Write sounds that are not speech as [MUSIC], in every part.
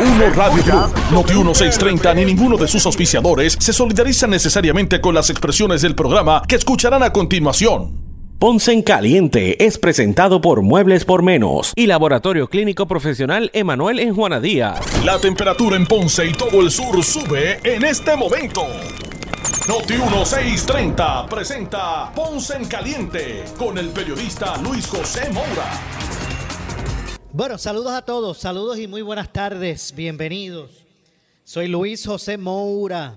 Noti1 Radio Group, Noti 1630 ni ninguno de sus auspiciadores se solidarizan necesariamente con las expresiones del programa que escucharán a continuación. Ponce en Caliente es presentado por Muebles por Menos y Laboratorio Clínico Profesional Emanuel en Juana Díaz. La temperatura en Ponce y todo el sur sube en este momento. Noti 1630 presenta Ponce en Caliente con el periodista Luis José Moura. Bueno, saludos a todos, saludos y muy buenas tardes, bienvenidos. Soy Luis José Moura.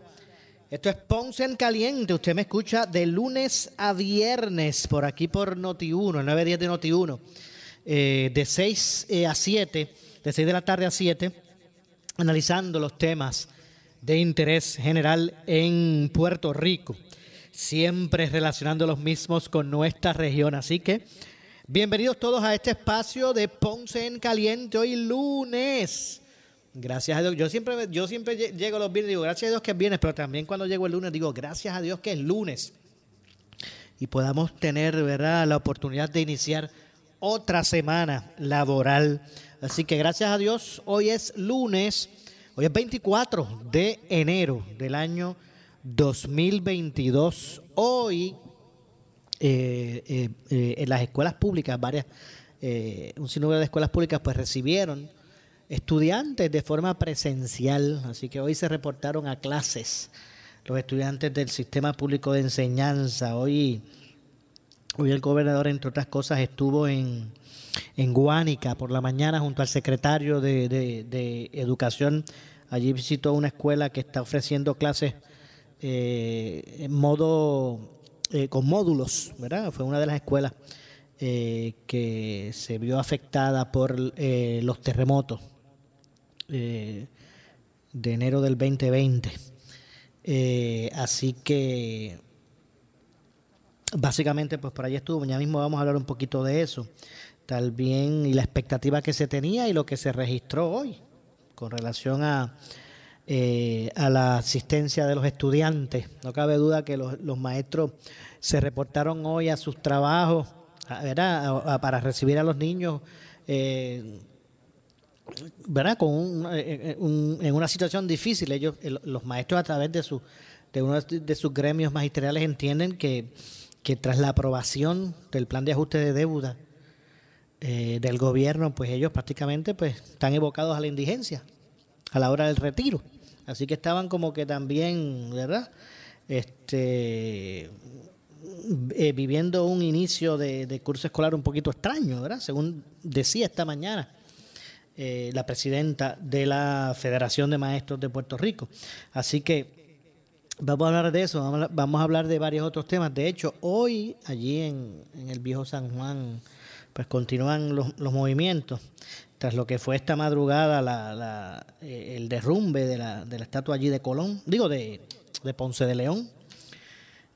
Esto es Ponce en Caliente. Usted me escucha de lunes a viernes por aquí por Noti1, el 9 días de Noti1, eh, de 6 eh, a 7, de 6 de la tarde a 7, analizando los temas de interés general en Puerto Rico, siempre relacionando los mismos con nuestra región. Así que bienvenidos todos a este espacio de Ponce en Caliente hoy lunes. Gracias a Dios. Yo siempre, yo siempre llego los viernes y digo, gracias a Dios que es viernes, pero también cuando llego el lunes digo, gracias a Dios que es lunes. Y podamos tener, ¿verdad?, la oportunidad de iniciar otra semana laboral. Así que gracias a Dios, hoy es lunes, hoy es 24 de enero del año 2022. Hoy, eh, eh, eh, en las escuelas públicas, varias, un sinnúmero de escuelas públicas, pues recibieron estudiantes de forma presencial, así que hoy se reportaron a clases los estudiantes del sistema público de enseñanza. Hoy, hoy el gobernador, entre otras cosas, estuvo en, en Guánica por la mañana junto al secretario de, de, Educación. Allí visitó una escuela que está ofreciendo clases en modo eh, con módulos, ¿verdad? Fue una de las escuelas eh, que se vio afectada por los terremotos eh, de enero del 2020. Eh, así que básicamente pues por ahí estuvo, ya mismo vamos a hablar un poquito de eso, tal bien y la expectativa que se tenía y lo que se registró hoy con relación a, eh, a la asistencia de los estudiantes. No cabe duda que los, maestros se reportaron hoy a sus trabajos para recibir a los niños. Eh, ¿verdad? Con eh, eh, un, en una situación difícil. Ellos, los maestros a través de, su, de uno de sus gremios magisteriales entienden que, que tras la aprobación del plan de ajuste de deuda eh, del gobierno, pues ellos prácticamente pues están evocados a la indigencia a la hora del retiro. Así que estaban como que también, ¿verdad? Este, viviendo un inicio de, de curso escolar un poquito extraño, ¿verdad? Según decía esta mañana eh, la presidenta de la Federación de Maestros de Puerto Rico. Así que vamos a hablar de eso, vamos a hablar de varios otros temas. De hecho, hoy allí en, el viejo San Juan, pues continúan los, movimientos. Tras lo que fue esta madrugada eh, el derrumbe de la, de la estatua allí de Colón, digo de, Ponce de León,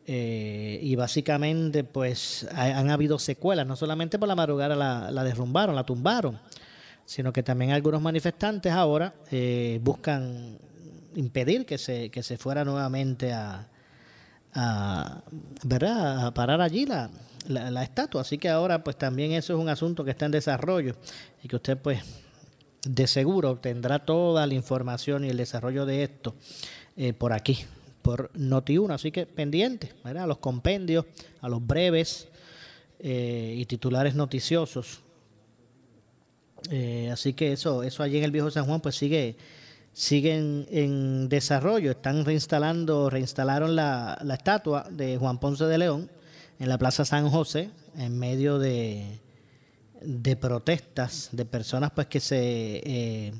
eh, y básicamente pues han habido secuelas, no solamente por la madrugada la, la derrumbaron, la tumbaron, sino que también algunos manifestantes ahora eh, buscan impedir que se, que se fuera nuevamente a, ¿verdad? a parar allí la, la, estatua. Así que ahora pues también eso es un asunto que está en desarrollo y que usted pues de seguro tendrá toda la información y el desarrollo de esto eh, por aquí, por Noti1. Así que pendiente, ¿verdad? a los compendios, a los breves eh, y titulares noticiosos eh, así que eso, eso allí en el viejo San Juan pues sigue, sigue en, desarrollo. Están reinstalando, reinstalaron la, la, estatua de Juan Ponce de León en la Plaza San José en medio de, de protestas de personas pues que se eh,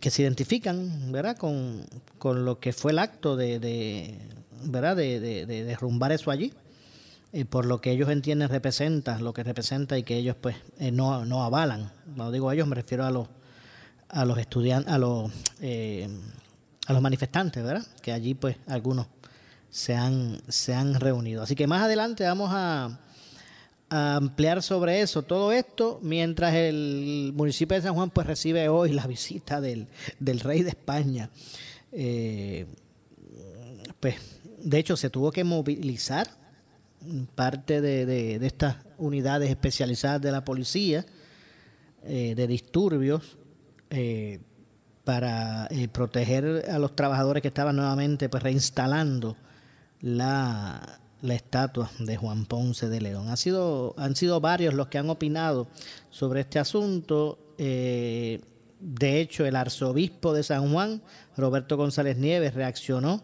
que se identifican verdad con, con, lo que fue el acto de, de verdad de, de, de derrumbar eso allí por lo que ellos entienden representa, lo que representa y que ellos pues eh, no, no avalan. No digo ellos, me refiero a los a los estudiantes, a los eh, a los manifestantes, ¿verdad? Que allí pues algunos se han, se han reunido. Así que más adelante vamos a, ampliar sobre eso, todo esto, mientras el municipio de San Juan pues recibe hoy la visita del, del rey de España. pues de hecho se tuvo que movilizar parte de, de, estas unidades especializadas de la policía eh, de disturbios, eh, para eh, proteger a los trabajadores que estaban nuevamente pues reinstalando la, la estatua de Juan Ponce de León. Ha sido, han sido varios los que han opinado sobre este asunto. Eh, de hecho, el arzobispo de San Juan, Roberto González Nieves, reaccionó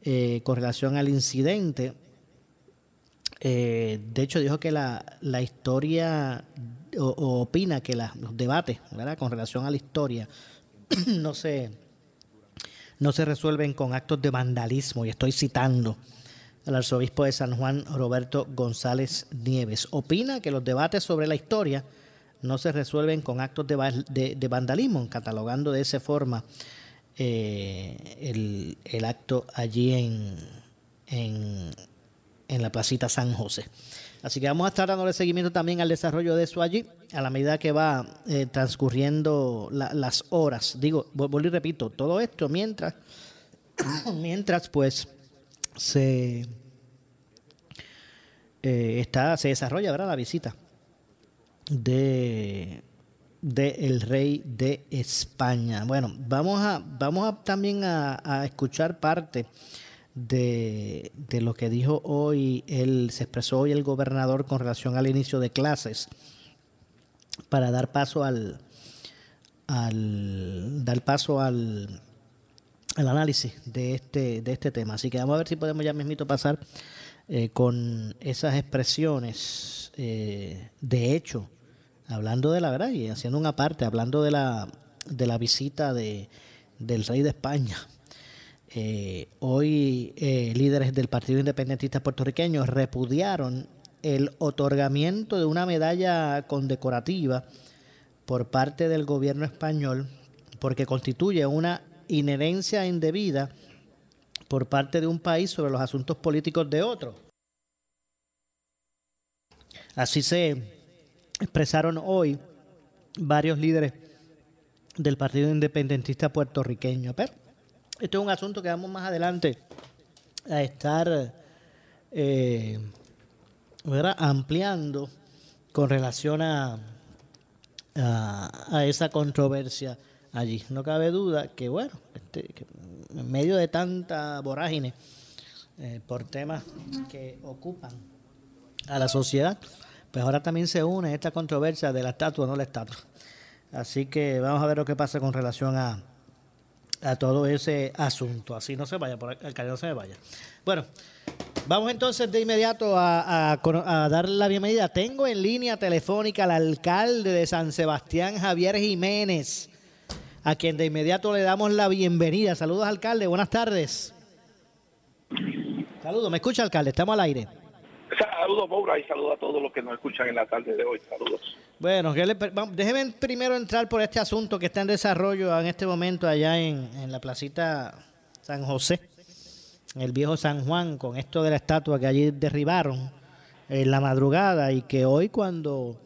eh, con relación al incidente. Eh, de hecho, dijo que la, la historia, o, opina que los debates con relación a la historia [CLEARS THROAT] no se, no se resuelven con actos de vandalismo, y estoy citando el arzobispo de San Juan, Roberto González Nieves. Opina que los debates sobre la historia no se resuelven con actos de, vandalismo, catalogando de esa forma eh, el, acto allí en, en, la placita San José. Así que vamos a estar dándole seguimiento también al desarrollo de eso allí, a la medida que va eh, transcurriendo las horas. Digo, vuelvo y repito, todo esto mientras, [COUGHS] mientras pues se eh, está, se desarrolla ¿verdad? la visita de, de, el rey de España. Bueno, vamos a, vamos a también a, escuchar parte de, de, lo que dijo hoy, el, se expresó hoy el gobernador con relación al inicio de clases para dar paso al, al dar paso al, al análisis de este, de este tema. Así que vamos a ver si podemos ya mismito pasar eh, con esas expresiones, eh, de hecho, hablando de la verdad y haciendo una parte, hablando de la, de la visita de, del rey de España. Eh, hoy líderes del Partido Independentista puertorriqueño repudiaron el otorgamiento de una medalla condecorativa por parte del gobierno español porque constituye una inherencia indebida por parte de un país sobre los asuntos políticos de otro. Así se expresaron hoy varios líderes del Partido Independentista puertorriqueño. Esto es un asunto que vamos más adelante a estar eh, ampliando con relación a, a, esa controversia allí. No cabe duda que, bueno, este, en medio de tanta vorágine eh, por temas que ocupan a la sociedad, pues ahora también se une esta controversia de la estatua o no la estatua. Así que vamos a ver lo que pasa con relación a, a todo ese asunto. Así no se vaya, por el no se me vaya. Bueno, vamos entonces de inmediato a, a, dar la bienvenida. Tengo en línea telefónica al alcalde de San Sebastián, Javier Jiménez a quien de inmediato le damos la bienvenida. Saludos, alcalde, buenas tardes. Saludos, ¿me escucha, alcalde? Estamos al aire. Saludos, Maura, y saludos a todos los que nos escuchan en la tarde de hoy. Saludos. Bueno, déjeme primero entrar por este asunto que está en desarrollo en este momento allá en, la placita San José, el viejo San Juan, con esto de la estatua que allí derribaron en la madrugada y que hoy cuando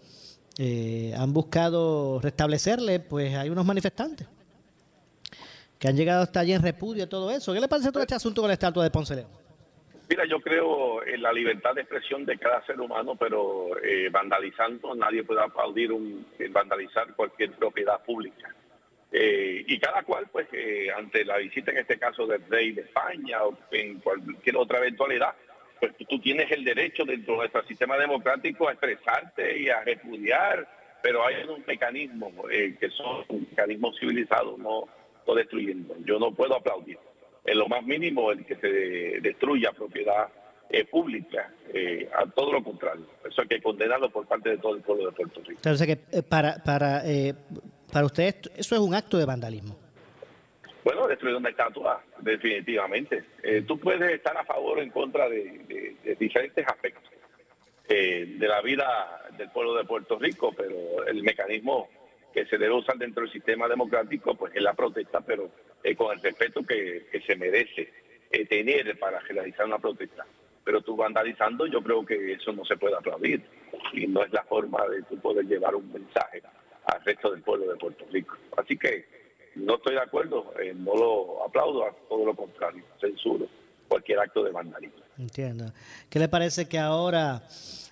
eh, han buscado restablecerle, pues hay unos manifestantes que han llegado hasta allí en repudio a todo eso. ¿Qué le parece todo este asunto con la estatua de Ponce León? Mira, yo creo en la libertad de expresión de cada ser humano, pero eh, vandalizando, nadie puede aplaudir un, vandalizar cualquier propiedad pública. Eh, y cada cual, pues, ante la visita en este caso del rey de España o en cualquier otra eventualidad, pues tú tienes el derecho dentro de nuestro sistema democrático a expresarte y a repudiar, pero hay un mecanismo eh, que son mecanismos civilizados, no, no destruyendo. Yo no puedo aplaudir. En lo más mínimo el que se destruya propiedad eh, pública, eh, a todo lo contrario. Eso hay que condenarlo por parte de todo el pueblo de Puerto Rico. Entonces, que para, para, para ustedes eso es un acto de vandalismo. Bueno, destruir una estatua, definitivamente. Eh, tú puedes estar a favor o en contra de, diferentes aspectos eh, de la vida del pueblo de Puerto Rico, pero el mecanismo que se debe usar dentro del sistema democrático pues es la protesta, pero eh, con el respeto que, se merece tener para realizar una protesta. Pero tú vandalizando, yo creo que eso no se puede aplaudir y no es la forma de tú poder llevar un mensaje al resto del pueblo de Puerto Rico. Así que no estoy de acuerdo, eh, no lo aplaudo, todo lo contrario, censuro cualquier acto de vandalismo. Entiendo. ¿Qué le parece que ahora,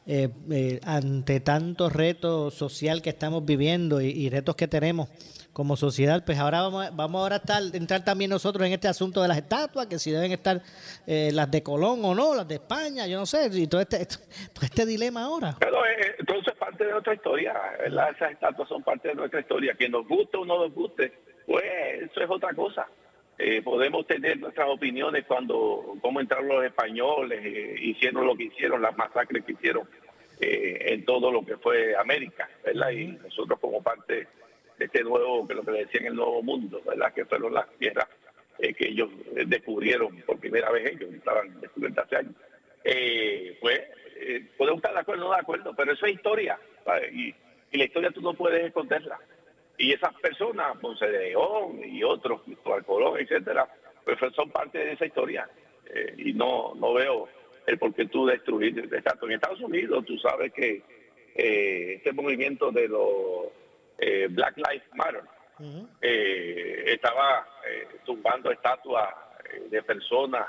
eh, eh, ante tantos retos social que estamos viviendo y, retos que tenemos como sociedad, pues ahora vamos, vamos ahora a estar, entrar también nosotros en este asunto de las estatuas, que si deben estar eh, las de Colón o no, las de España, yo no sé, y todo este, todo este dilema ahora. Pero eh, entonces parte de nuestra historia, ¿verdad? Esas estatuas son parte de nuestra historia, que nos guste o no nos guste, pues eso es otra cosa. Eh, podemos tener nuestras opiniones cuando cómo entraron los españoles, hicieron lo que hicieron, las masacres que hicieron en todo lo que fue América, ¿verdad? Y nosotros como parte este nuevo, que lo que le decían el nuevo mundo, ¿verdad? Que fueron las tierras eh, que ellos eh, descubrieron por primera vez, ellos estaban descubriendo hace años. Eh, pues podemos estar de acuerdo o no de acuerdo, pero eso es historia, y, la historia tú no puedes esconderla. Y esas personas, Ponce de León y otros, Cristóbal Colón, etcétera, pues son parte de esa historia. y no, no veo el por qué tú destruir. Exacto. En Estados Unidos tú sabes que este movimiento de los eh, Black Lives Matter, eh, estaba eh, tumbando estatuas de personas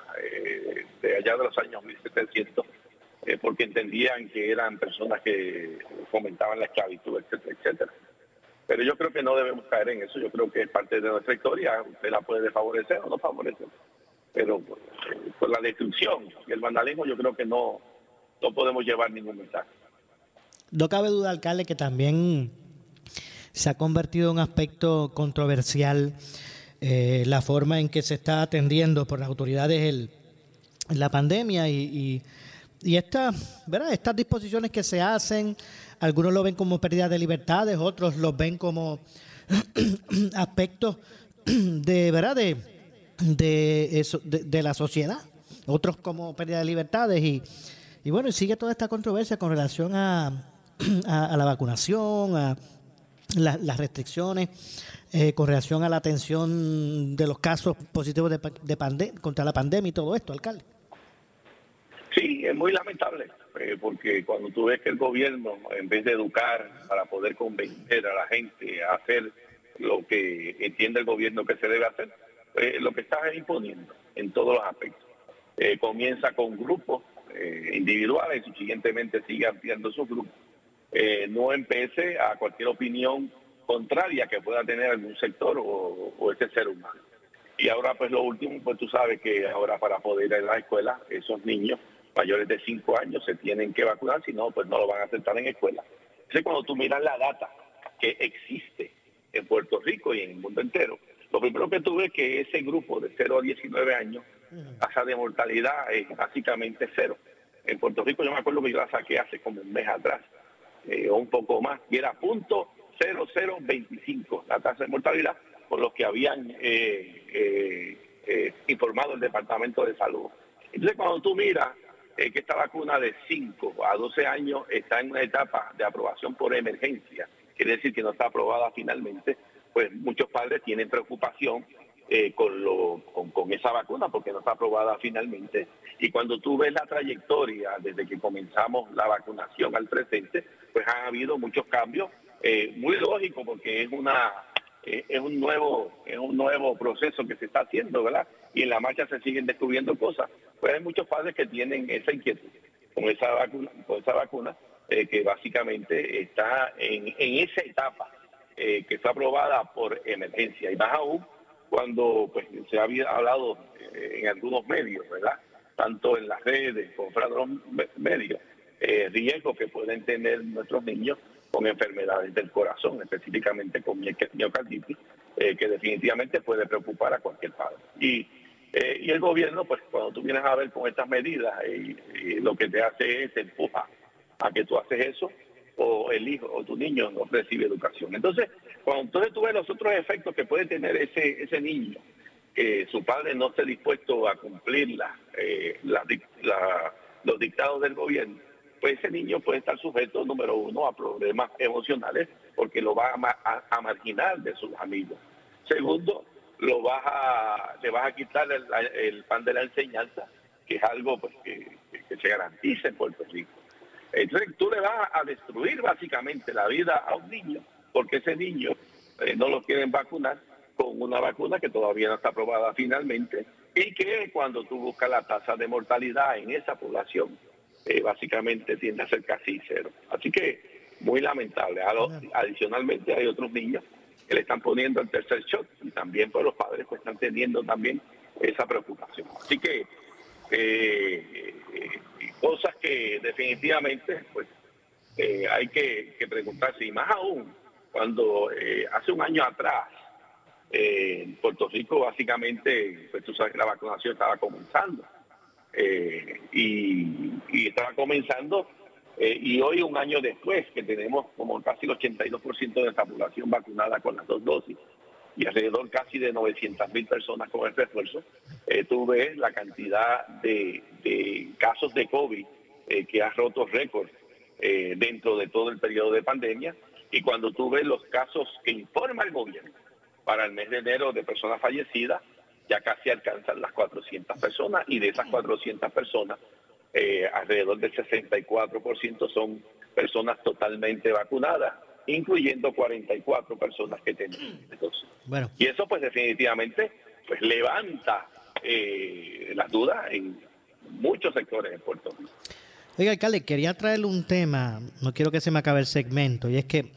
de allá de los años 1700, porque entendían que eran personas que fomentaban la esclavitud, etcétera, etcétera. Pero yo creo que no debemos caer en eso, yo creo que es parte de nuestra historia, usted la puede favorecer o no favorecer, pero por, la destrucción y el vandalismo yo creo que no, no podemos llevar ningún mensaje. No cabe duda, alcalde, que también se ha convertido en un aspecto controversial eh, la forma en que se está atendiendo por las autoridades el, la pandemia y, y, ¿verdad? estas disposiciones que se hacen, algunos lo ven como pérdida de libertades, otros los ven como [CLEARS THROAT] aspectos [CLEARS THROAT] de, ¿verdad? De, de, eso, de, la sociedad, otros como pérdida de libertades y, y bueno, y sigue toda esta controversia con relación a, [CLEARS THROAT] a la vacunación, a las restricciones eh, con relación a la atención de los casos positivos de, de contra la pandemia y todo esto, alcalde. Sí, es muy lamentable, eh, porque cuando tú ves que el gobierno, en vez de educar para poder convencer a la gente a hacer lo que entiende el gobierno que se debe hacer, pues, lo que está imponiendo en todos los aspectos. Eh, comienza con grupos individuales y siguientemente sigue ampliando sus grupos eh, no empiece a cualquier opinión contraria que pueda tener algún sector o, ese ser humano. Y ahora pues lo último, pues tú sabes que ahora para poder ir a la escuela, esos niños mayores de 5 años se tienen que vacunar, si no, pues no lo van a aceptar en escuela. Entonces cuando tú miras la data que existe en Puerto Rico y en el mundo entero, lo primero que tú ves es que ese grupo de 0 a 19 años, tasa de mortalidad es básicamente cero. En Puerto Rico yo me acuerdo que yo la saqué hace como un mes atrás eh, o un poco más, y era punto 0025 la tasa de mortalidad por lo que habían eh, eh, informado el Departamento de Salud. Entonces cuando tú miras que esta vacuna de 5 a 12 años está en una etapa de aprobación por emergencia, quiere decir que no está aprobada finalmente, pues muchos padres tienen preocupación con, lo, con, esa vacuna porque no está aprobada finalmente. Y cuando tú ves la trayectoria desde que comenzamos la vacunación al presente, pues han habido muchos cambios, eh, muy lógico porque es una eh, es un nuevo es un nuevo proceso que se está haciendo, ¿verdad? Y en la marcha se siguen descubriendo cosas. Pues hay muchos padres que tienen esa inquietud con esa vacuna, con esa vacuna eh, que básicamente está en, en esa etapa que fue aprobada por emergencia y más aún cuando pues se había hablado en algunos medios, ¿verdad? Tanto en las redes, con otros medios, eh, riesgos que pueden tener nuestros niños con enfermedades del corazón, específicamente con miocarditis, eh, que definitivamente puede preocupar a cualquier padre. Y, eh, y el gobierno, pues cuando tú vienes a ver con estas medidas, lo que te hace es empuja a que tú haces eso o el hijo o tu niño no recibe educación. Entonces, cuando entonces tú ves los otros efectos que puede tener ese, ese niño, que su padre no esté dispuesto a cumplir los dictados del gobierno, pues ese niño puede estar sujeto, número uno, a problemas emocionales porque lo va a, marginar de sus amigos. Segundo, lo vas a, le vas a quitar el, pan de la enseñanza, que es algo pues, que, se garantiza en Puerto Rico. Entonces tú le vas a destruir básicamente la vida a un niño, porque ese niño eh, no lo quieren vacunar con una vacuna que todavía no está aprobada finalmente y que cuando tú buscas la tasa de mortalidad en esa población eh, básicamente tiende a ser casi cero. Así que muy lamentable. Adicionalmente hay otros niños le están poniendo el tercer shot y también por los padres pues están teniendo también esa preocupación. Así que eh, cosas que definitivamente pues eh, hay que, preguntarse y más aún cuando eh, hace un año atrás en Puerto Rico básicamente pues tú sabes que la vacunación estaba comenzando y estaba comenzando eh, y hoy, un año después, que tenemos como casi el 82% de la población vacunada con las dos dosis y alrededor casi de 900 mil personas con el refuerzo, eh, tú ves la cantidad de, casos de COVID eh, que ha roto récord dentro de todo el periodo de pandemia. Y cuando tú ves los casos que informa el gobierno para el mes de enero de personas fallecidas, ya casi alcanzan las 400 personas y de esas 400 personas, eh, alrededor del 64% son personas totalmente vacunadas, incluyendo 44 personas que tienen Bueno. Y eso pues definitivamente pues levanta eh, las dudas en muchos sectores de Puerto Rico. Oiga, alcalde, quería traerle un tema, no quiero que se me acabe el segmento, y es que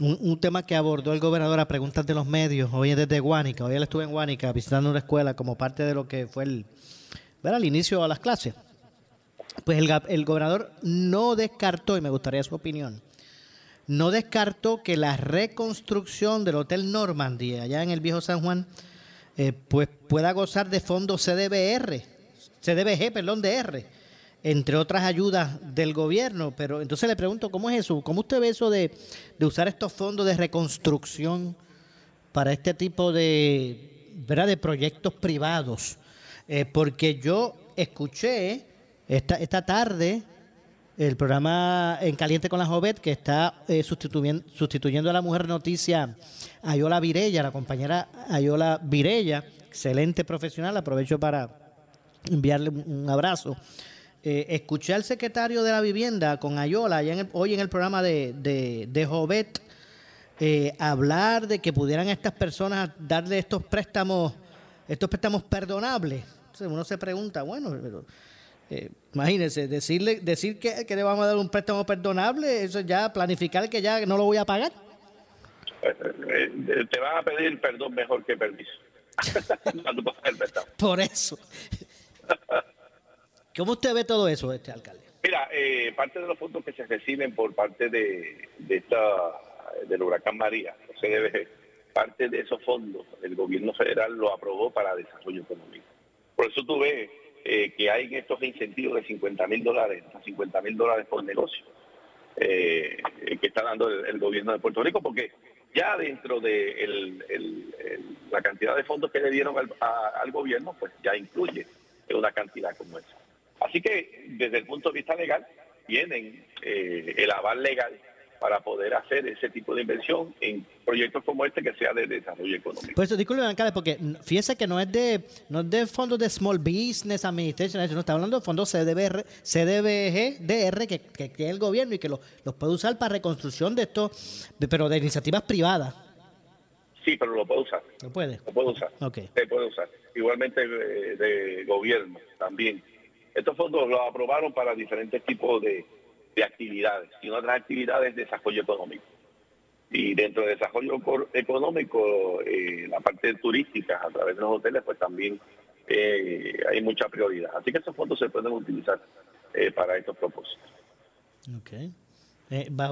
un, tema que abordó el gobernador a preguntas de los medios, hoy desde Guánica, hoy él estuve en Guánica visitando una escuela como parte de lo que fue el, el inicio a las clases. Pues el, gobernador no descartó, y me gustaría su opinión, no descartó que la reconstrucción del Hotel Normandy, allá en el viejo San Juan, eh, pues pueda gozar de fondos CDBR, CDBG, perdón, de R, entre otras ayudas del gobierno. Pero entonces le pregunto, ¿cómo es eso? ¿Cómo usted ve eso de, usar estos fondos de reconstrucción para este tipo de, ¿verdad? de proyectos privados? Eh, porque yo escuché esta, esta tarde, el programa En Caliente con la Jovet, que está eh, sustituyendo, sustituyendo a la mujer noticia Ayola Virella, la compañera Ayola Virella, excelente profesional, aprovecho para enviarle un abrazo. Eh, escuché al secretario de la vivienda con Ayola hoy en el programa de, de, Jovet eh, hablar de que pudieran estas personas darle estos préstamos, estos préstamos perdonables. uno se pregunta, bueno, eh, imagínense, decirle, decir que, le vamos a dar un préstamo perdonable, eso ya planificar que ya no lo voy a pagar. Eh, eh, te van a pedir perdón mejor que permiso. [LAUGHS] Por eso. ¿Cómo usted ve todo eso, este alcalde? Mira, eh, parte de los fondos que se reciben por parte de, de esta del huracán María, o CDBG, parte de esos fondos el gobierno federal lo aprobó para desarrollo económico. Por eso tú ves eh, que hay estos incentivos de 50 mil dólares, 50 mil dólares por negocio eh, que está dando el, gobierno de Puerto Rico, porque ya dentro de la cantidad de fondos que le dieron al, gobierno, pues ya incluye una cantidad como esa. Así que desde el punto de vista legal, tienen eh, el aval legal para poder hacer ese tipo de inversión en proyectos como este que sea de desarrollo económico. Por eso, disculpe, porque fíjese que no es de no es de fondos de Small Business Administration, no está hablando de fondos CDBR, CDBG, DR, que, que tiene el gobierno y que los puede usar para reconstrucción de esto, pero de iniciativas privadas. Sí, pero lo puede usar. ¿Lo puede? Lo puede usar. Okay. Se puede usar. Igualmente de, de gobierno también. Estos fondos los aprobaron para diferentes tipos de de actividades, sino otras actividades de desarrollo económico. Y dentro de desarrollo económico, eh, la parte turística a través de los hoteles, pues también eh, hay mucha prioridad. Así que esos fondos se pueden utilizar eh, para estos propósitos. Ok.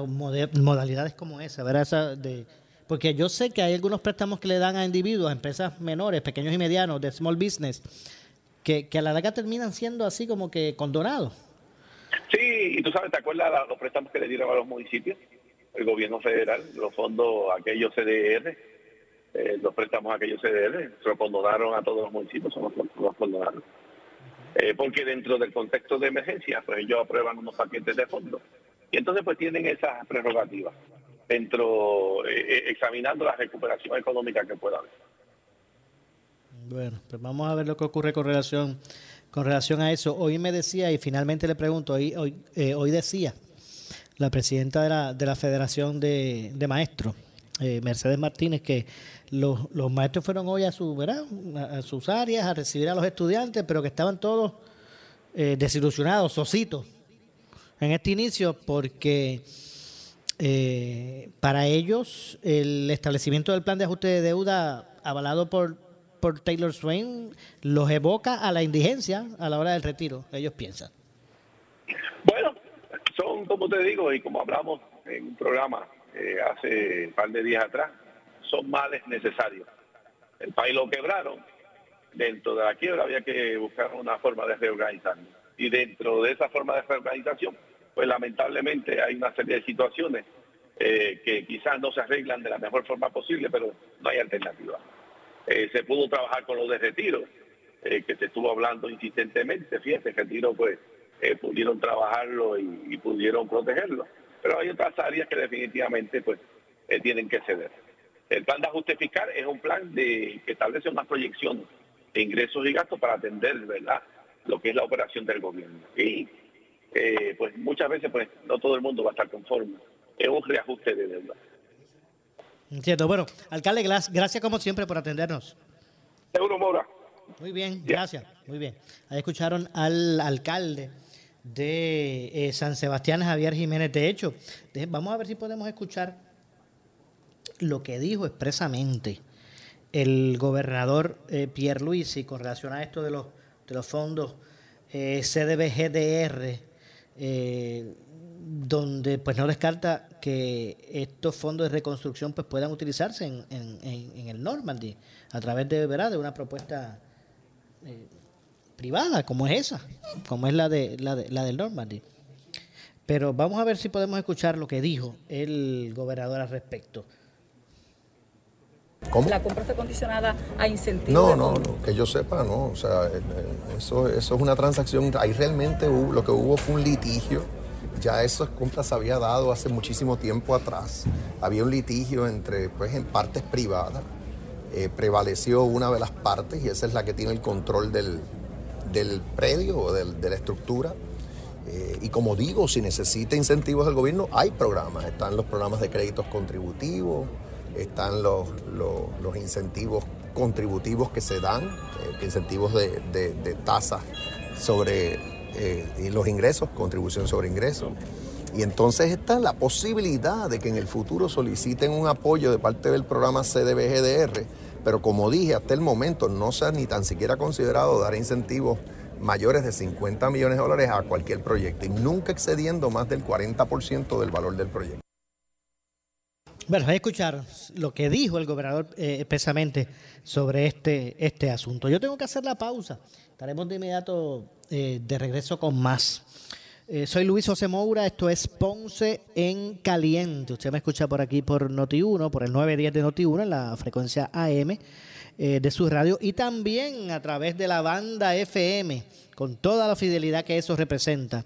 modalidades como esa, ¿verdad? Esa de, porque yo sé que hay algunos préstamos que le dan a individuos, a empresas menores, pequeños y medianos, de small business, que, que a la larga terminan siendo así como que condonados. Sí, y tú sabes, ¿te acuerdas los préstamos que le dieron a los municipios? El gobierno federal, los fondos, aquellos CDR, eh, los préstamos aquellos CDR, se los condonaron a todos los municipios, son los, condonaron. Eh, porque dentro del contexto de emergencia, pues ellos aprueban unos paquetes de fondos. Y entonces pues tienen esas prerrogativas dentro, eh, examinando la recuperación económica que pueda haber. Bueno, pues vamos a ver lo que ocurre con relación con relación a eso. Hoy me decía, y finalmente le pregunto, hoy, eh, decía la presidenta de la, de la Federación de, Maestros, eh, Mercedes Martínez, que los, maestros fueron hoy a, su, sus áreas a recibir a los estudiantes, pero que estaban todos eh, desilusionados, sositos, en este inicio, porque para ellos, el establecimiento del plan de ajuste de deuda avalado por, por Taylor Swain los evoca a la indigencia a la hora del retiro, ellos piensan. Bueno, son, como te digo, y como hablamos en un programa eh, hace un par de días atrás, son males necesarios. El país lo quebraron, dentro de la quiebra había que buscar una forma de reorganizar. Y dentro de esa forma de reorganización, pues lamentablemente hay una serie de situaciones eh, que quizás no se arreglan de la mejor forma posible, pero no hay alternativa. Eh, se pudo trabajar con los de retiro, eh, que se estuvo hablando insistentemente, fíjate, retiro pues pudieron trabajarlo y, pudieron protegerlo, pero hay otras áreas que definitivamente pues tienen que ceder. El plan de ajuste fiscal es un plan de, que establece una proyección de ingresos y gastos para atender, ¿verdad?, lo que es la operación del gobierno. Y pues muchas veces pues no todo el mundo va a estar conforme es un reajuste de deuda. Entiendo. Bueno, alcalde, gracias como siempre por atendernos. Seguro, Mora. Muy bien, gracias. Muy bien. Ahí escucharon al alcalde de eh, San Sebastián, Javier Jiménez. De hecho, vamos a ver si podemos escuchar lo que dijo expresamente el gobernador eh, Pierre Luis y con relación a esto de los, de los fondos eh, CDBGDR. Donde pues no descarta que estos fondos de reconstrucción pues puedan utilizarse en, en, el Normandy a través de, ¿verdad? de una propuesta eh, privada como es esa, como es la de, la de la del Normandy. Pero vamos a ver si podemos escuchar lo que dijo el gobernador al respecto. ¿Cómo? La compra fue condicionada a incentivos. No, no, no, que yo sepa, no. O sea, eh, eh, eso, eso es una transacción. Ahí realmente hubo, lo que hubo fue un litigio ya esas compras se había dado hace muchísimo tiempo atrás. Había un litigio entre, pues, en partes privadas. Eh, prevaleció una de las partes y esa es la que tiene el control del, predio o de la estructura. Eh, y como digo, si necesita incentivos del gobierno, hay programas. Están los programas de créditos contributivos, están los, los, incentivos contributivos que se dan, eh, incentivos de, de tasas sobre eh, los ingresos, contribución sobre ingresos. Y entonces está la posibilidad de que en el futuro soliciten un apoyo de parte del programa CDBGDR, pero como dije, hasta el momento no se ha ni tan siquiera considerado dar incentivos mayores de 50 millones de dólares a cualquier proyecto y nunca excediendo más del 40% del valor del proyecto. Bueno, a escuchar lo que dijo el gobernador eh, sobre este, este asunto. Yo tengo que hacer la pausa. Estaremos de inmediato eh, de regreso con más. Eh, soy Luis José Moura, esto es Ponce en Caliente. Usted me escucha por aquí por Noti1, por el 910 de Noti1 en la frecuencia AM de su radio y también a través de la banda FM, con toda la fidelidad que eso representa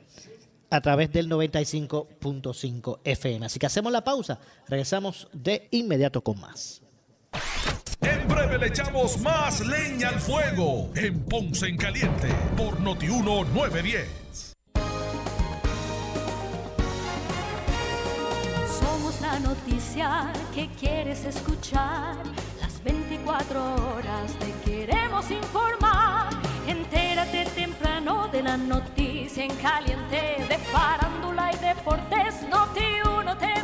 a través del 95.5 FM. Así que hacemos la pausa, regresamos de inmediato con más. En breve le echamos más leña al fuego en Ponce en Caliente por Notiuno 910. Somos la noticia que quieres escuchar. Las 24 horas te queremos informar. Entérate temprano de la noticia en caliente de farándula y deportes, Noti uno te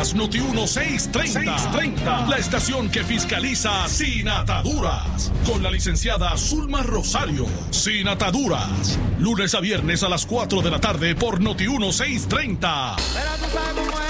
escuchas Noti 1630, la estación que fiscaliza sin ataduras, con la licenciada Zulma Rosario. Sin ataduras, lunes a viernes a las 4 de la tarde por Noti 1630. quiero point guard.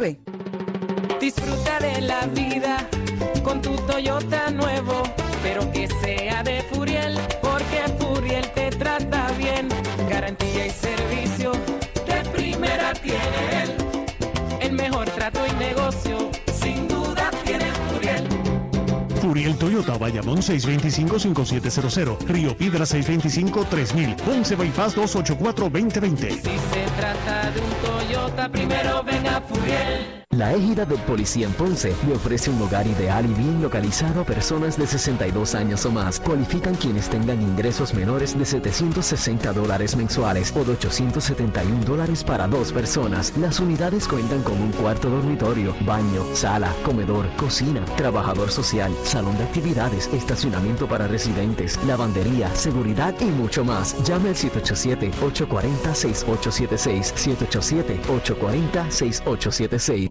843-1129. Disfruta de la vida con tu Toyota nuevo, Toyota, Bayamón 625-5700, Río Piedra 625-3000, Ponce Bypass 284-2020. Si se trata de un Toyota, primero ven a Furiel. La égida del policía en Ponce le ofrece un hogar ideal y bien localizado a personas de 62 años o más. Cualifican quienes tengan ingresos menores de 760 dólares mensuales o de 871 dólares para dos personas. Las unidades cuentan con un cuarto dormitorio, baño, sala, comedor, cocina, trabajador social, salón de actividades, estacionamiento para residentes, lavandería, seguridad y mucho más. Llame al 787-840-6876, 787-840-6876.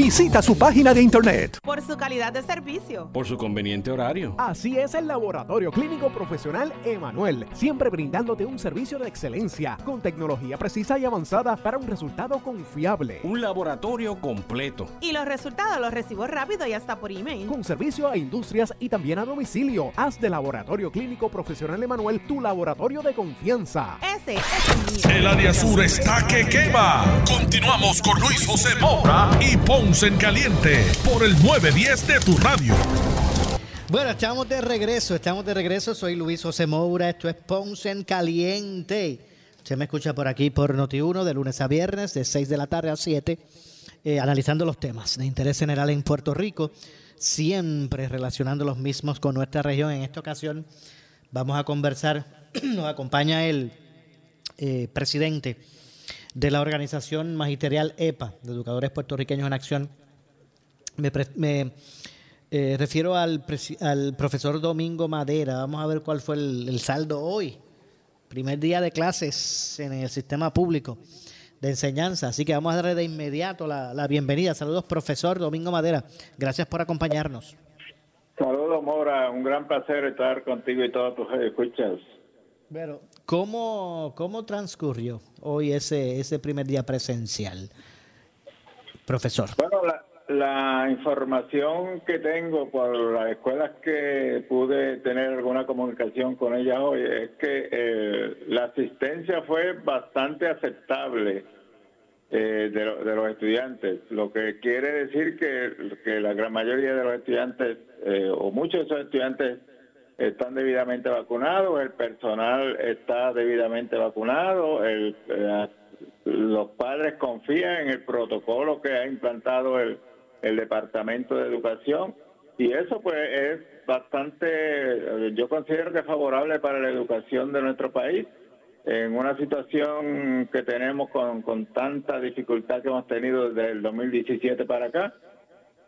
Visita su página de internet. Por su calidad de servicio. Por su conveniente horario. Así es el Laboratorio Clínico Profesional Emanuel, siempre brindándote un servicio de excelencia con tecnología precisa y avanzada para un resultado confiable. Un laboratorio completo. Y los resultados los recibo rápido y hasta por email. Con servicio a industrias y también a domicilio. Haz de Laboratorio Clínico Profesional Emanuel tu laboratorio de confianza. Ese es el mío. El área sur está que quema. Continuamos con Luis José Moura y Ponce en Caliente por el 910 de tu radio. Bueno, estamos de regreso, estamos de regreso. Soy Luis José Moura, esto es Ponce en Caliente. Usted me escucha por aquí por Noti1 de lunes a viernes, de 6 de la tarde a 7, eh, analizando los temas de interés general en Puerto Rico, siempre relacionando los mismos con nuestra región. En esta ocasión vamos a conversar, [CLEARS THROAT] nos acompaña el eh, presidente de la organización magisterial EPA, de Educadores Puertorriqueños en Acción. Me, me, eh, refiero al, al profesor Domingo Madera. Vamos a ver cuál fue el, el saldo hoy. Primer día de clases en el sistema público de enseñanza. Así que vamos a darle de inmediato la, la bienvenida. Saludos, profesor Domingo Madera. Gracias por acompañarnos. Saludos, Mora. Un gran placer estar contigo y todos tus escuchas. Pero, ¿cómo, ¿cómo transcurrió hoy ese, ese primer día presencial, profesor? Bueno, la, información que tengo por las escuelas que pude tener alguna comunicación con ellas hoy es que eh, la asistencia fue bastante aceptable eh, de, de los estudiantes, lo que quiere decir que, que la gran mayoría de los estudiantes eh, o muchos de esos estudiantes están debidamente vacunados, el personal está debidamente vacunado, el, eh, los padres confían en el protocolo que ha implantado el, el Departamento de Educación y eso pues es bastante, yo considero que es favorable para la educación de nuestro país en una situación que tenemos con, con tanta dificultad que hemos tenido desde el 2017 para acá,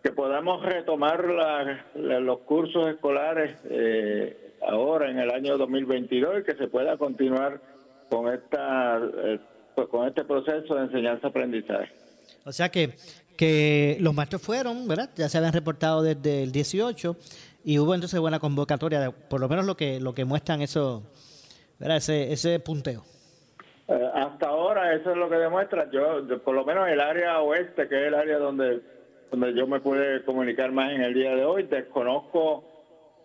que podamos retomar la- la- los cursos escolares eh, ahora en el año 2022 y que se pueda continuar con esta eh, pues, con este proceso de enseñanza-aprendizaje. O sea que, que los maestros fueron, ¿verdad? Ya se habían reportado desde el 18 y hubo entonces buena convocatoria, de- por lo menos lo que lo que muestran eso, ¿verdad? Ese, ese punteo. Eh, hasta ahora eso es lo que demuestra. Yo, yo, por lo menos el área oeste, que es el área donde, donde yo me pude comunicar más en el día de hoy, desconozco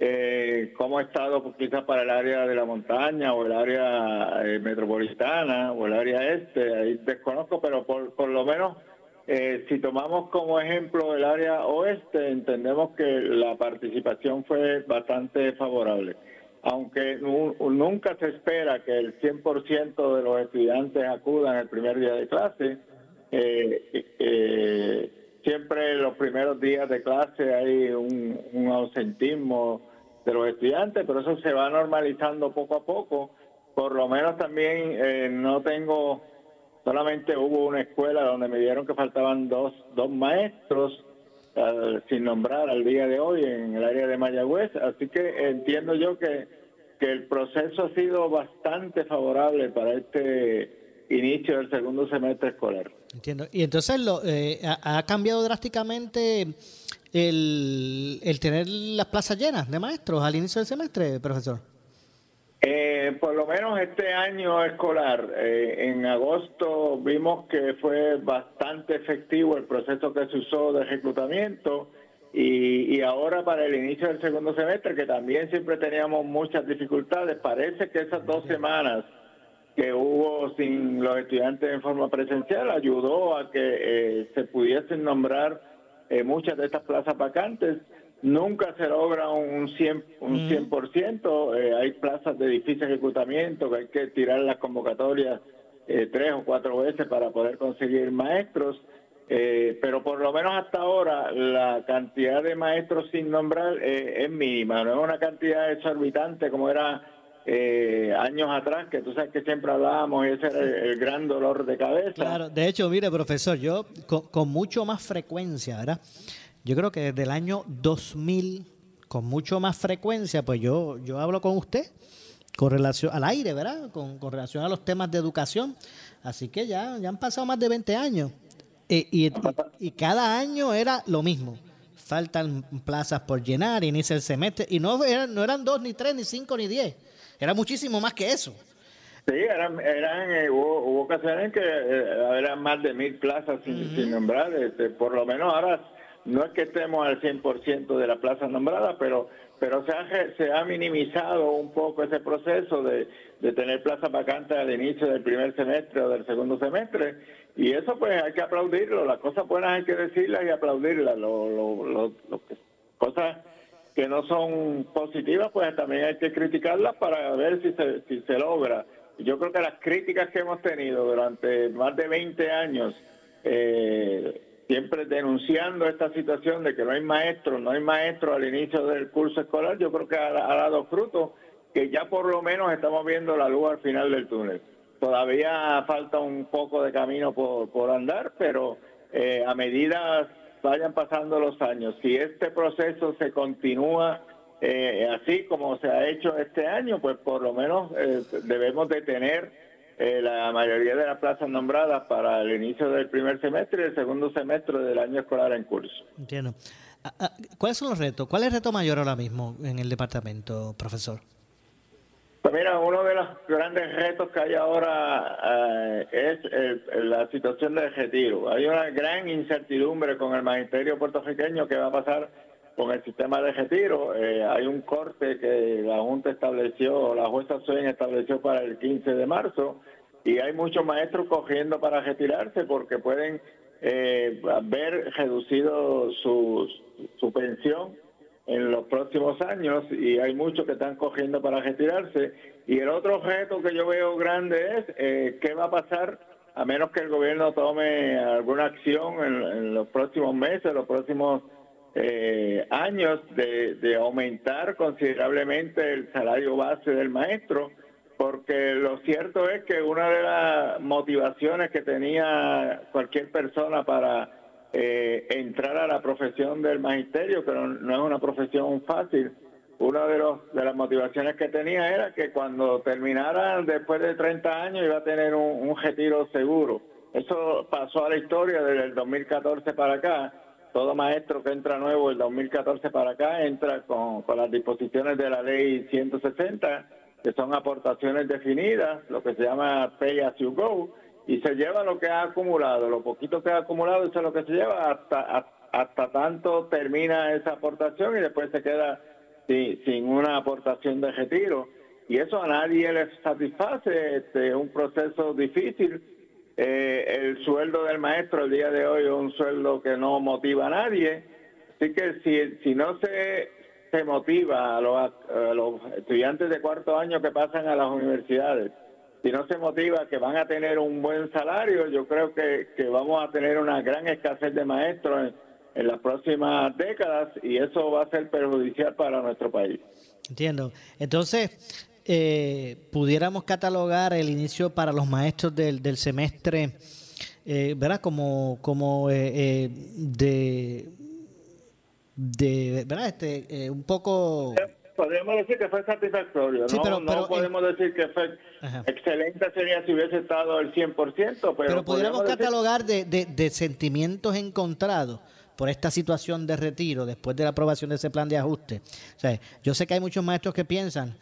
eh, cómo ha estado quizás para el área de la montaña o el área eh, metropolitana o el área este, ahí desconozco, pero por, por lo menos eh, si tomamos como ejemplo el área oeste, entendemos que la participación fue bastante favorable. Aunque nu- nunca se espera que el 100% de los estudiantes acudan el primer día de clase, siempre los primeros días de clase hay un, ausentismo de los estudiantes, pero eso se va normalizando poco a poco. Por lo menos también eh, no tengo, solamente hubo una escuela donde me dieron que faltaban dos, dos maestros, sin nombrar al día de hoy en el área de Mayagüez, así que entiendo yo que, que el proceso ha sido bastante favorable para este inicio del segundo semestre escolar. Entiendo. Y entonces lo, eh, ha, ha cambiado drásticamente el, el tener las plazas llenas de maestros al inicio del semestre, profesor. Eh, por lo menos este año escolar, eh, en agosto vimos que fue bastante efectivo el proceso que se usó de reclutamiento y, y ahora para el inicio del segundo semestre, que también siempre teníamos muchas dificultades, parece que esas dos semanas que hubo sin los estudiantes en forma presencial ayudó a que eh, se pudiesen nombrar eh, muchas de estas plazas vacantes. Nunca se logra un 100%, un 100%. eh, hay plazas de difícil reclutamiento que hay que tirar las convocatorias eh, tres o cuatro veces para poder conseguir maestros. Eh, pero por lo menos hasta ahora la cantidad de maestros sin nombrar es mínima, no es una cantidad exorbitante como era eh, años atrás, que tú sabes que siempre hablábamos y ese era el, gran dolor de cabeza. Claro, de hecho, mire, profesor, yo con, con mucho más frecuencia, ¿verdad? Yo creo que desde el año 2000, con mucho más frecuencia, pues yo, yo hablo con usted con relación al aire, ¿verdad? Con, con relación a los temas de educación. Así que ya, ya han pasado más de 20 años. Eh, y, y- y cada año era lo mismo. Faltan plazas por llenar, inicia el semestre. Y no eran, no eran dos, ni tres, ni cinco, ni diez. Era muchísimo más que eso. Sí, eran, eran eh, hubo, hubo ocasiones que eh, eran más de mil plazas sin, sin nombrar. Este, por lo menos ahora no es que estemos al 100% de las plazas nombradas, pero pero se ha, se ha minimizado un poco ese proceso de, de tener plazas vacantes al inicio del primer semestre o del segundo semestre. Y eso pues hay que aplaudirlo. Las cosas buenas hay que decirlas y aplaudirlas. Lo, lo, lo- lo que- cosas que no son positivas, pues también hay que criticarlas para ver si se, si se logra. Yo creo que las críticas que hemos tenido durante más de 20 años, eh, siempre denunciando esta situación de que no hay maestros, no hay maestros al inicio del curso escolar, yo creo que ha, dado fruto, que ya por lo menos estamos viendo la luz al final del túnel. Todavía falta un poco de camino por, por andar, pero eh, a medida vayan pasando los años, si este proceso se continúa eh, así como se ha hecho este año, pues por lo menos eh, debemos de tener eh, la mayoría de las plazas nombradas para el inicio del primer semestre y el segundo semestre del año escolar en curso. Entiendo. Ah, ah, ¿Cuáles son los retos? ¿Cuál es el reto mayor ahora mismo en el departamento, profesor? Pues mira, uno de los grandes retos que hay ahora eh, es el- la situación del retiro. Hay una gran incertidumbre con el magisterio puertorriqueño que va a pasar con el sistema de retiro. Eh, hay un corte que la Junta estableció, la jueza Swain estableció para el 15 de marzo y hay muchos maestros cogiendo para retirarse porque pueden eh, ver reducido su, su pensión en los próximos años y hay muchos que están cogiendo para retirarse. Y el otro reto que yo veo grande es eh, qué va a pasar a menos que el gobierno tome alguna acción en, en los próximos meses, los próximos eh, años de, de aumentar considerablemente el salario base del maestro, porque lo cierto es que una de las motivaciones que tenía cualquier persona para eh, entrar a la profesión del magisterio, que no, es una profesión fácil, una de, los, las motivaciones que tenía era que cuando terminara después de 30 años iba a tener un, un retiro seguro. Eso pasó a la historia desde el 2014 para acá. Todo maestro que entra nuevo el 2014 para acá entra con las disposiciones de la ley 160, que son aportaciones definidas, lo que se llama pay as you go, y se lleva lo que ha acumulado, lo poquito que ha acumulado, eso es lo que se lleva hasta, hasta, tanto termina esa aportación y después se queda sin, una aportación de retiro. Y eso a nadie le satisface, este, es un proceso difícil. Eh, el sueldo del maestro el día de hoy es un sueldo que no motiva a nadie. Así que si, si no se, se motiva a los estudiantes de cuarto año que pasan a las universidades, si no se motiva que van a tener un buen salario, yo creo que, que vamos a tener una gran escasez de maestros en, en las próximas décadas y eso va a ser perjudicial para nuestro país. Entiendo. Entonces, eh, pudiéramos catalogar el inicio para los maestros del, del semestre, eh, ¿verdad? Como, como eh, eh, de, de, ¿verdad? Este, eh, un poco... Podríamos decir que fue satisfactorio, Sí, no, pero- no pero podemos decir que fue excelente sería si hubiese estado el 100%, pero, Pero pudiéramos decir- catalogar de, de, de sentimientos encontrados por esta situación de retiro después de la aprobación de ese plan de ajuste. O sea, yo sé que hay muchos maestros que piensan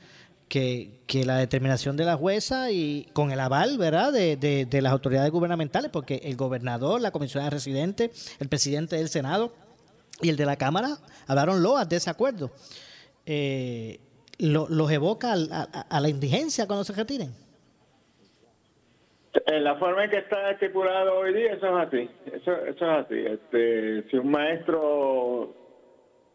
que, que la determinación de la jueza y con el aval, ¿verdad?, de, de, de las autoridades gubernamentales, porque el gobernador, la comisionada residente, el presidente del Senado y el de la Cámara hablaron loas de ese acuerdo. Eh, lo- los evoca a, a- a la indigencia cuando se retiren. En la forma en que está estipulado hoy día, eso es así. Eso, eso es así. Este, si un maestro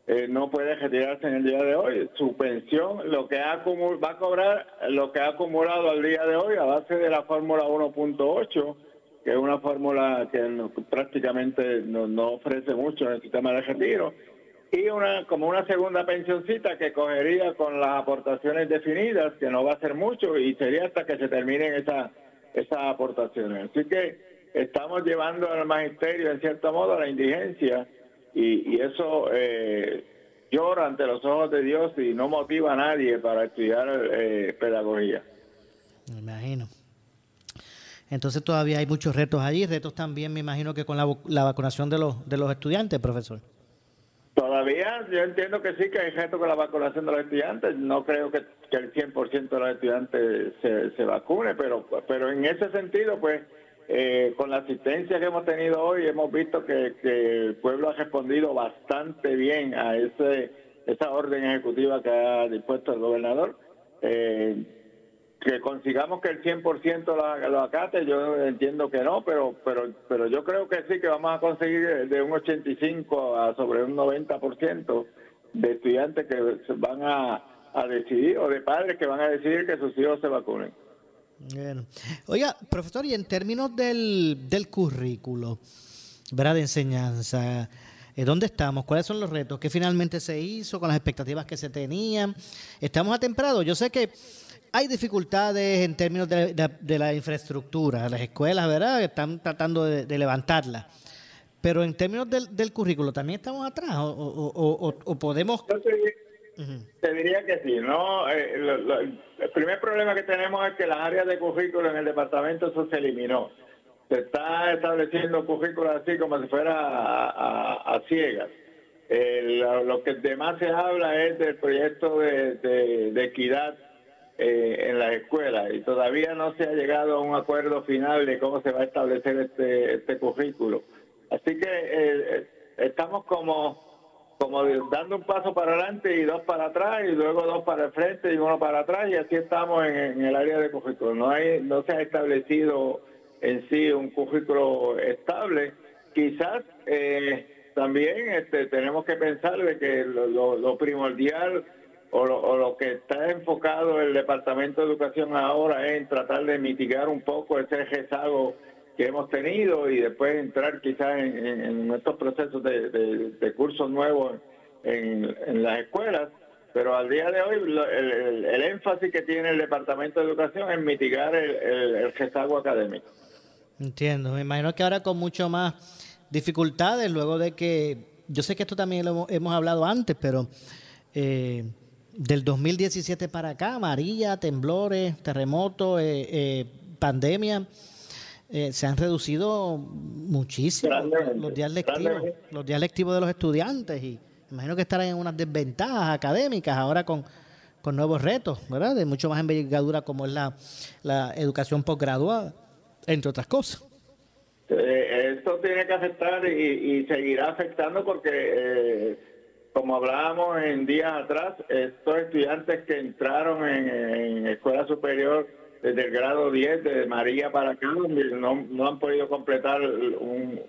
eh, no puede retirarse en el día de hoy, su pensión, lo que ha va a cobrar, lo que ha acumulado al día de hoy a base de la fórmula 1.8, que es una fórmula que no- prácticamente no, no ofrece mucho en el sistema de retiro, y una como una segunda pensioncita que cogería con las aportaciones definidas, que no va a ser mucho, y sería hasta que se terminen esas esas aportaciones. Así que estamos llevando al magisterio, en cierto modo, a la indigencia, y, y eso eh, llora ante los ojos de Dios y no motiva a nadie para estudiar eh, pedagogía. Me imagino. Entonces todavía hay muchos retos allí, retos también me imagino que con la, la vacunación de los, de los estudiantes, profesor. Todavía yo entiendo que sí, que hay reto con la vacunación de los estudiantes. No creo que, que el 100% de los estudiantes se, se vacune, pero, pero en ese sentido, pues, eh, con la asistencia que hemos tenido hoy, hemos visto que, que el pueblo ha respondido bastante bien a ese esa orden ejecutiva que ha dispuesto el gobernador. Eh, que consigamos que el 100% lo, lo acate, yo entiendo que no, pero pero pero yo creo que sí, que vamos a conseguir de un 85 a sobre un 90% de estudiantes que van a, a decidir, o de padres que van a decidir que sus hijos se vacunen. Bueno. Oiga, profesor, y en términos del, del currículo, ¿verdad? De enseñanza, eh, ¿dónde estamos? ¿Cuáles son los retos? ¿Qué finalmente se hizo con las expectativas que se tenían? ¿Estamos atemprados? Yo sé que hay dificultades en términos de, de- de la infraestructura, las escuelas, ¿verdad? Están tratando de, de levantarla. Pero en términos del, del currículo, ¿también estamos atrás? ¿O, o- o- o- o podemos...? te diría que sí. No, Eh, lo- lo- el primer problema que tenemos es que las áreas de currículo en el departamento eso se eliminó. Se está estableciendo currículos así como si fuera a, a- a ciegas. Eh, lo, lo que demás se habla es del proyecto de, de- de equidad eh, en las escuelas y todavía no se ha llegado a un acuerdo final de cómo se va a establecer este, este currículo. Así que eh, eh, estamos como como dando un paso para adelante y dos para atrás y luego dos para el frente y uno para atrás y así estamos en, el área de currículo. No hay, no se ha establecido en sí un currículo estable. Quizás eh, también este, tenemos que pensar de que lo- lo primordial o lo, que está enfocado el Departamento de Educación ahora es en tratar de mitigar un poco ese rezago que hemos tenido y después entrar quizás en, en- estos procesos de, cursos nuevos en, las escuelas. Pero al día de hoy el, el- el énfasis que tiene el Departamento de Educación es mitigar el, el- el rezago académico. Entiendo. Me imagino que ahora con mucho más dificultades, luego de que, yo sé que esto también lo hemos, hemos hablado antes, pero eh, del 2017 para acá, María, temblores, terremotos, eh, eh, pandemia, eh, se han reducido muchísimo los días lectivos, los días lectivos de los estudiantes y imagino que estarán en unas desventajas académicas ahora con, con nuevos retos, ¿verdad? De mucho más envergadura como es la, la educación posgraduada, entre otras cosas. Eh, esto tiene que afectar y, y seguirá afectando porque, como hablábamos en días atrás, estos estudiantes que entraron en, escuela superior desde el grado 10 de María para acá, no, han podido completar un,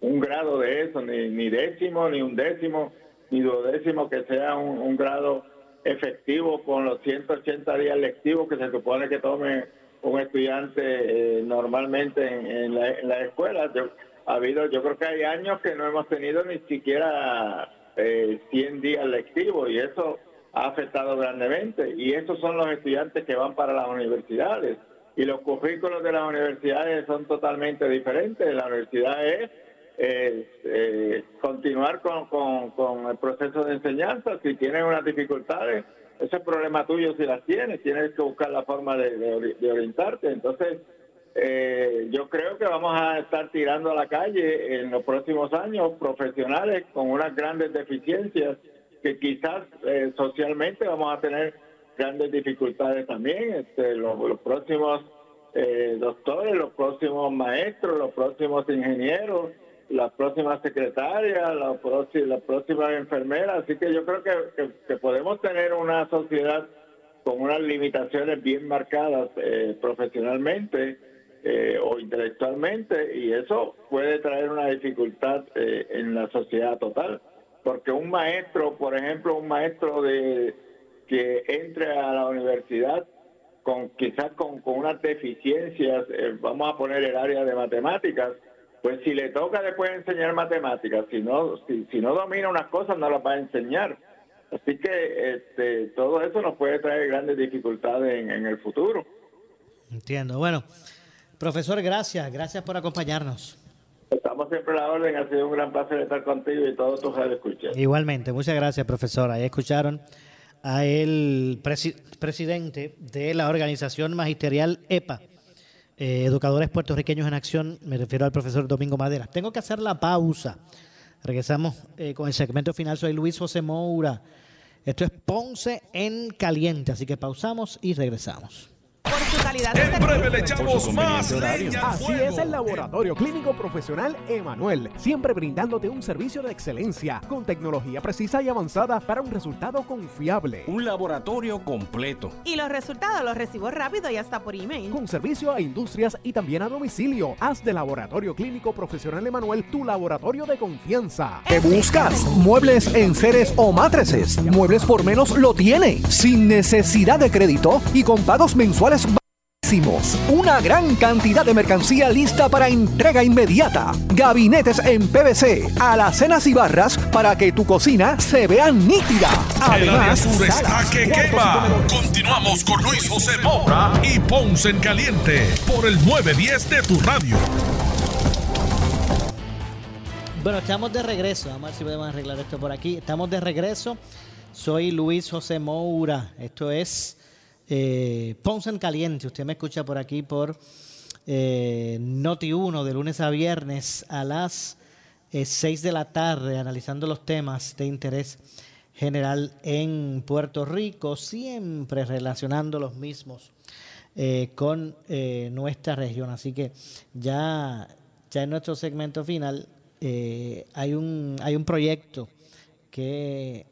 grado de eso, ni, ni décimo, ni un décimo, ni duodécimo, que sea un, grado efectivo con los 180 días lectivos que se supone que tome un estudiante eh, normalmente en, en la, en la escuela. Yo, ha habido, yo creo que hay años que no hemos tenido ni siquiera eh, 100 días lectivos y eso ha afectado grandemente. Y estos son los estudiantes que van para las universidades. Y los currículos de las universidades son totalmente diferentes. La universidad es eh, continuar con, con- con el proceso de enseñanza. Si tienes unas dificultades, ese es problema tuyo si las tienes. Tienes que buscar la forma de, de orientarte. Entonces, eh, yo creo que vamos a estar tirando a la calle en los próximos años profesionales con unas grandes deficiencias que quizás eh, socialmente vamos a tener grandes dificultades también. Este, los, próximos eh, doctores, los próximos maestros, los próximos ingenieros, las próximas secretarias, las, próxi- las próximas enfermeras. Así que yo creo que, que- que podemos tener una sociedad con unas limitaciones bien marcadas eh, profesionalmente eh, o intelectualmente y eso puede traer una dificultad eh, en la sociedad total. Porque un maestro, por ejemplo, un maestro de que entre a la universidad con quizás con, con unas deficiencias, eh, vamos a poner el área de matemáticas, pues si le toca después enseñar matemáticas, si no, si, si no domina unas cosas no las va a enseñar. Así que este, todo eso nos puede traer grandes dificultades en, en el futuro. Entiendo. Bueno, profesor, gracias. Gracias por acompañarnos. Estamos siempre a la orden, ha sido un gran placer estar contigo y todos tus escuchas. Igualmente, muchas gracias, profesor. Ahí escucharon a el presi- presidente de la organización magisterial EPA, eh, Educadores Puertorriqueños en Acción, me refiero al profesor Domingo Madera. Tengo que hacer la pausa. Regresamos eh, con el segmento final. Soy Luis José Moura. Esto es Ponce en Caliente, así que pausamos y regresamos. Por su calidad de En breve le echamos más leña al Así fuego. es el Laboratorio Clínico Profesional Emanuel, siempre brindándote un servicio de excelencia con tecnología precisa y avanzada para un resultado confiable. Un laboratorio completo. Y los resultados los recibo rápido y hasta por email. Con servicio a industrias y también a domicilio. Haz de Laboratorio Clínico Profesional Emanuel tu laboratorio de confianza. ¿Qué buscas? Muebles en seres o matrices. Muebles por menos lo tiene. Sin necesidad de crédito y con pagos mensuales Una gran cantidad de mercancía lista para entrega inmediata. Gabinetes en PVC, alacenas y barras para que tu cocina se vea nítida. El área Además, sur está que quema. Continuamos con Luis José Moura y Ponce en Caliente por el 910 de tu radio. Bueno, estamos de regreso. Vamos a ver si podemos arreglar esto por aquí. Estamos de regreso Soy Luis José Moura. Esto es eh, Ponce en Caliente. Usted me escucha por aquí por eh, Noti 1 de lunes a viernes a las 6 eh, de la tarde, analizando los temas de interés general en Puerto Rico, siempre relacionando los mismos eh, con nuestra región. Así que ya, ya en nuestro segmento final hay, un, hay un proyecto que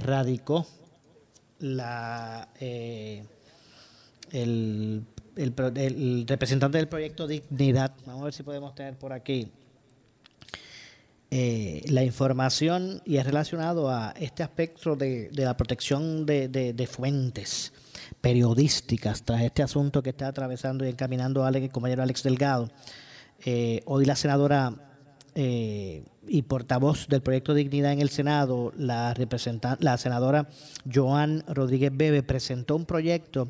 radicó la, eh, el, representante del proyecto Dignidad. Vamos a ver si podemos tener por aquí eh, la información y es relacionado a este aspecto de, la protección de, fuentes periodísticas tras este asunto que está atravesando y encaminando el compañero Alex Delgado. Eh, hoy la senadora eh, y portavoz del proyecto Dignidad en el Senado, la, la senadora Joan Rodríguez Bebe presentó un proyecto,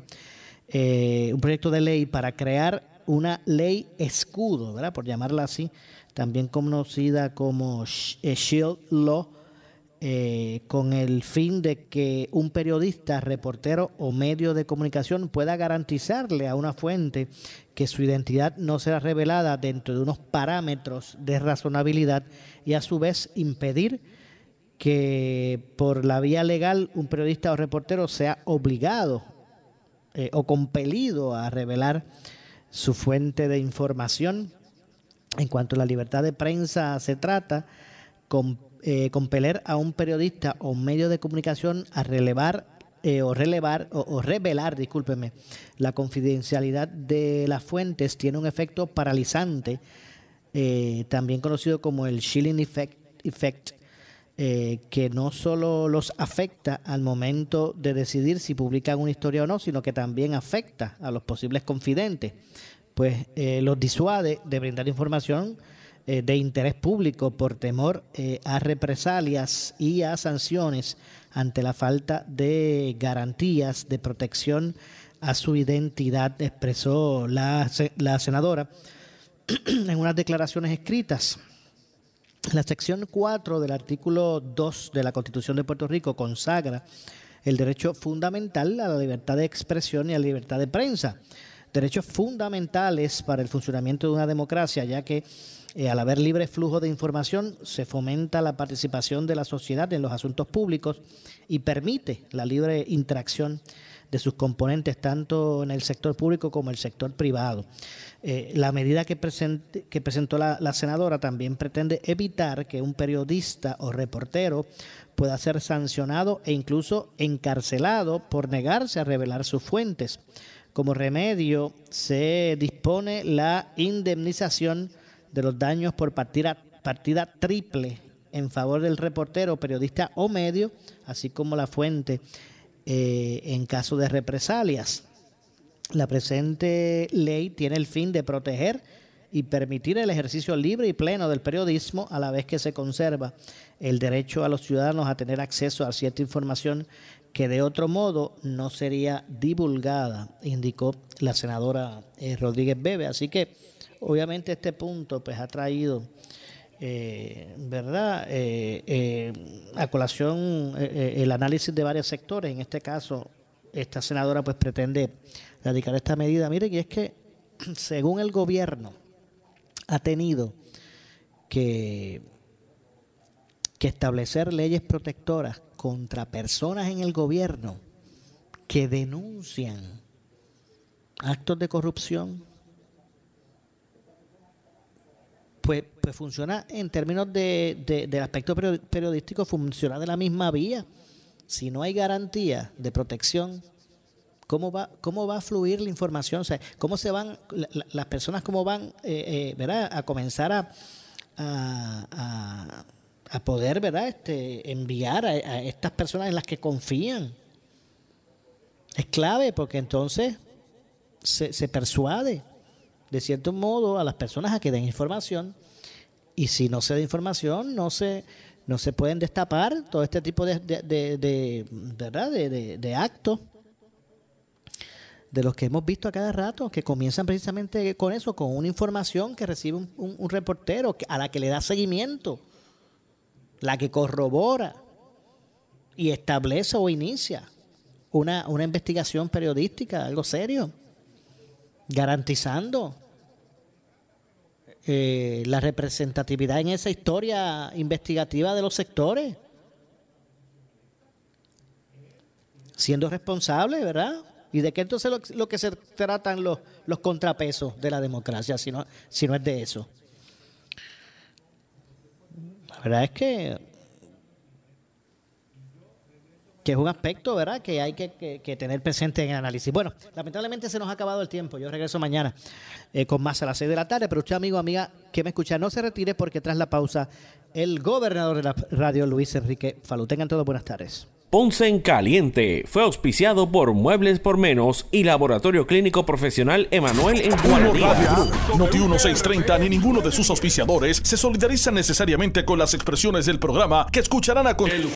eh, un proyecto de ley para crear una ley escudo, ¿verdad? por llamarla así, también conocida como eh, Shield Law, eh, con el fin de que un periodista, reportero o medio de comunicación pueda garantizarle a una fuente que su identidad no será revelada dentro de unos parámetros de razonabilidad y a su vez impedir que por la vía legal un periodista o reportero sea obligado eh, o compelido a revelar su fuente de información. En cuanto a la libertad de prensa se trata, con eh, compeler a un periodista o un medio de comunicación a relevar eh, o relevar o, revelar, discúlpeme, la confidencialidad de las fuentes tiene un efecto paralizante, eh, también conocido como el Shilling Effect, que no solo los afecta al momento de decidir si publican una historia o no, sino que también afecta a los posibles confidentes, pues los disuade de brindar información eh, de interés público por temor eh, a represalias y a sanciones ante la falta de garantías de protección a su identidad, expresó la, la senadora [CLEARS THROAT] en unas declaraciones escritas. La sección 4 del artículo 2 de la Constitución de Puerto Rico consagra el derecho fundamental a la libertad de expresión y a la libertad de prensa, derechos fundamentales para el funcionamiento de una democracia, ya que eh, al haber libre flujo de información, se fomenta la participación de la sociedad en los asuntos públicos y permite la libre interacción de sus componentes, tanto en el sector público como en el sector privado. Eh, la medida que, presentó la, la, senadora también pretende evitar que un periodista o reportero pueda ser sancionado e incluso encarcelado por negarse a revelar sus fuentes. Como remedio, se dispone la indemnización de los daños por partida, partida triple en favor del reportero, periodista o medio, así como la fuente eh, en caso de represalias. La presente ley tiene el fin de proteger y permitir el ejercicio libre y pleno del periodismo a la vez que se conserva el derecho a los ciudadanos a tener acceso a cierta información que de otro modo no sería divulgada, indicó la senadora eh, Rodríguez Bebe. Así que obviamente este punto pues ha traído eh, verdad eh, eh, a colación el análisis de varios sectores. En este caso esta senadora pues pretende radicar esta medida. Mire y es que [CLEARS THROAT] según el gobierno ha tenido que que establecer leyes protectoras contra personas en el gobierno que denuncian actos de corrupción pues, pues funciona en términos de, del aspecto periodístico, funciona de la misma vía. Si no hay garantía de protección, ¿cómo va, cómo va a fluir la información? O sea, ¿cómo se van, las personas cómo van eh, eh, a comenzar a, a, a, poder ¿verdad? Este, enviar a, a estas personas en las que confían? Es clave porque entonces se persuade de cierto modo a las personas a que den información. Y si no se da información no se no se pueden destapar todo este tipo de, de, verdad de, actos de los que hemos visto a cada rato que comienzan precisamente con eso con una información que recibe un, un, reportero a la que le da seguimiento la que corrobora y establece o inicia una, una investigación periodística, algo serio, garantizando eh, la representatividad en esa historia investigativa de los sectores. Siendo responsable, ¿verdad? ¿Y de qué entonces lo, lo que se tratan los, los contrapesos de la democracia, si no, si no es de eso? La verdad es que que es un aspecto, ¿verdad?, que hay que, que- que tener presente en el análisis. Bueno, lamentablemente se nos ha acabado el tiempo. Yo regreso mañana eh, con más a las 6 de la tarde, pero usted, amigo, amiga, que me escucha, no se retire porque tras la pausa, el gobernador de la radio, Luis Enrique Falú. Tengan todos buenas tardes. Ponce en Caliente fue auspiciado por Muebles por Menos y Laboratorio Clínico Profesional Emanuel en Noti 1630 ni ninguno de sus auspiciadores se solidariza necesariamente con las expresiones del programa que escucharán a continuación.